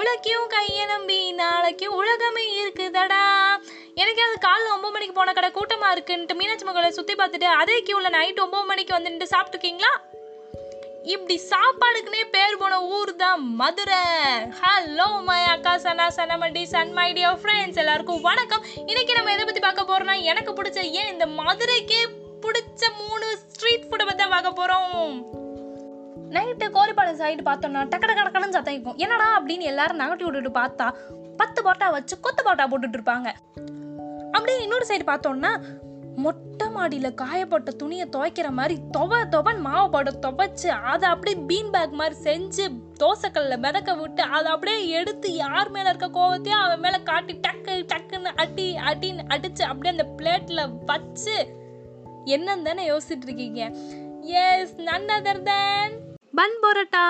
உலக்கையும் கையை நம்பி நாளைக்கு உலகமே இருக்குதடா. எனக்கு அது காலைல ஒம்பது மணிக்கு போன கடை கூட்டமாக இருக்குன்ட்டு மீனாட்சி மகளை சுற்றி பார்த்துட்டு அதே கியூவில் நைட் ஒம்பது மணிக்கு வந்துட்டு சாப்பிட்டுருக்கீங்களா? இப்படி சாப்பாடுக்குன்னே பேர் போன ஊர் தான் மதுரை. ஹலோ மை அக்கா சனா சனமண்டி சன் மை டியர் ஃப்ரெண்ட்ஸ் எல்லாருக்கும் வணக்கம். இன்னைக்கு நம்ம எதை பற்றி பார்க்க போகிறோம்னா எனக்கு பிடிச்ச ஏன் இந்த மதுரைக்கே பிடிச்ச மூணு ஸ்ட்ரீட் ஃபுட்டை தான் பார்க்க போகிறோம் நைட்டு கோரிப்பாளையம் சைடு பார்த்தோம்னா டக்கட கடக்கடன்னு சத்தம் கேட்கும். என்னடா அப்படின்னு எல்லாரும் நகட்டி விட்டுட்டு பார்த்தா பத்து போட்டா வச்சு கொத்து போட்டா போட்டுட்டு இருப்பாங்க. அப்படியே இன்னொரு சைடு பார்த்தோம்னா மொட்டை மாடியில் காயப்பட்ட துணியை துவைக்கிற மாதிரி தொவை தொவன் மாவு போட்டு துவைச்சு அதை அப்படியே பீன் பேக் மாதிரி செஞ்சு தோசைக்கல்ல மிதக்க விட்டு அதை அப்படியே எடுத்து யார் மேலே இருக்க கோவத்தையும் அவன் மேலே காட்டி டக்கு டக்குன்னு அடி அடின்னு அடித்து அப்படியே அந்த பிளேட்டில் வச்சு என்னன்னு தானே யோசிச்சுட்டு இருக்கீங்க. Yes none other than bun parotta.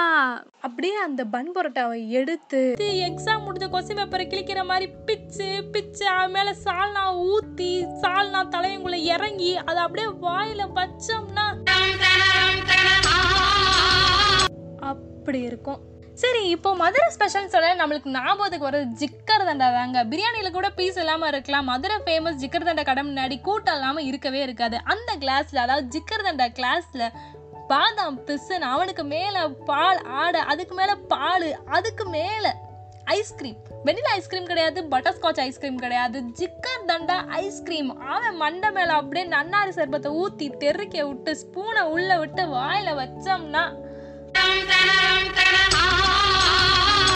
அப்படியே அந்த பன் பரோட்டாவை எடுத்து எக்ஸாம் முடிஞ்ச கொஸ்டின் பேப்பரை கிழிக்கிற மாதிரி பிச்சு பிச்சு அவன் மேல சால்னா ஊத்தி சால்னா தலையங்குள்ள இறங்கி அதை அப்படியே வாயில வச்சோம்னா அப்படி இருக்கும். சரி இப்போ மதுரை ஸ்பெஷல் சொல்ல நம்மளுக்கு ஞாபகத்துக்கு வர ஜிக்கர் தண்டா தாங்க. பிரியாணியில் கூட பீஸ் இல்லாமல் இருக்கலாம். மதுரை ஃபேமஸ் ஜிக்கர் தண்டா கடை முன்னாடி கூட்டம் இல்லாமல் இருக்கவே இருக்காது. அந்த கிளாஸில் அதாவது ஜிக்கர் தண்டா கிளாஸில் பாதாம் பிசுன்னு அவனுக்கு மேலே பால் ஆடை அதுக்கு மேலே பால் அதுக்கு மேலே ice cream vanilla ice cream கிடையாது பட்டர்ஸ்காட்ச் ஐஸ்கிரீம் கிடையாது ஜிக்கர் தண்டா ஐஸ்கிரீம் அவன் மண்டை மேலே அப்படியே நன்னாரி சர்பத்தை ஊற்றி தெருக்க விட்டு ஸ்பூனை உள்ளே விட்டு வாயில் வச்சோம்னா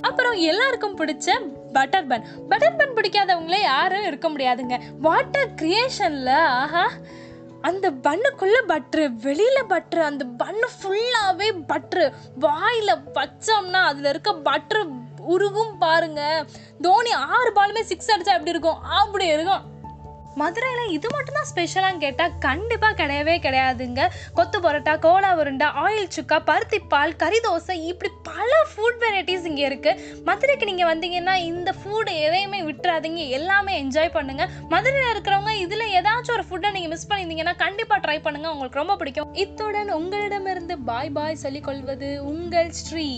அப்புறம் எல்லாருக்கும் பிடிச்ச பட்டர் பன் பட்டர் பன் பிடிக்காதவங்களே யாரும் இருக்க முடியாதுங்க. வாட்டர் கிரியேஷன்ல ஆஹா அந்த பண்ணுக்குள்ள பட்ரு வெளியில பட்ரு அந்த பண்ணு ஃபுல்லாவே பட்ரு வாயில வச்சோம்னா அதுல இருக்க பட்ரு உருகும் பாருங்க. தோனி ஆறு பாலுமே சிக்ஸ் அடிச்சா எப்படி இருக்கும்? அப்படி இருக்கும். மதுரையில் இது மட்டும் தான் கேட்டால் கண்டிப்பாக கிடையவே கிடையாதுங்க. கொத்து பரோட்டா கோலா உருண்டை ஆயில் சுக்கா பருத்தி பால் கறி தோசை இப்படி பல ஃபுட் வெரைட்டிஸ் இங்கே இருக்குது மதுரைக்கு நீங்கள் வந்தீங்கன்னா இந்த ஃபுட் எதையுமே விட்டுறாதீங்க. எல்லாமே என்ஜாய் பண்ணுங்கள் மதுரையில் இருக்கிறவங்க இதில் ஏதாச்சும் ஒரு ஃபுட்டை நீங்கள் மிஸ் பண்ணியிருந்தீங்கன்னா கண்டிப்பாக ட்ரை பண்ணுங்கள் உங்களுக்கு ரொம்ப பிடிக்கும். இத்துடன் உங்களிடமிருந்து பாய் பாய் சொல்லிக்கொள்வது உங்கள் ஸ்ரீ.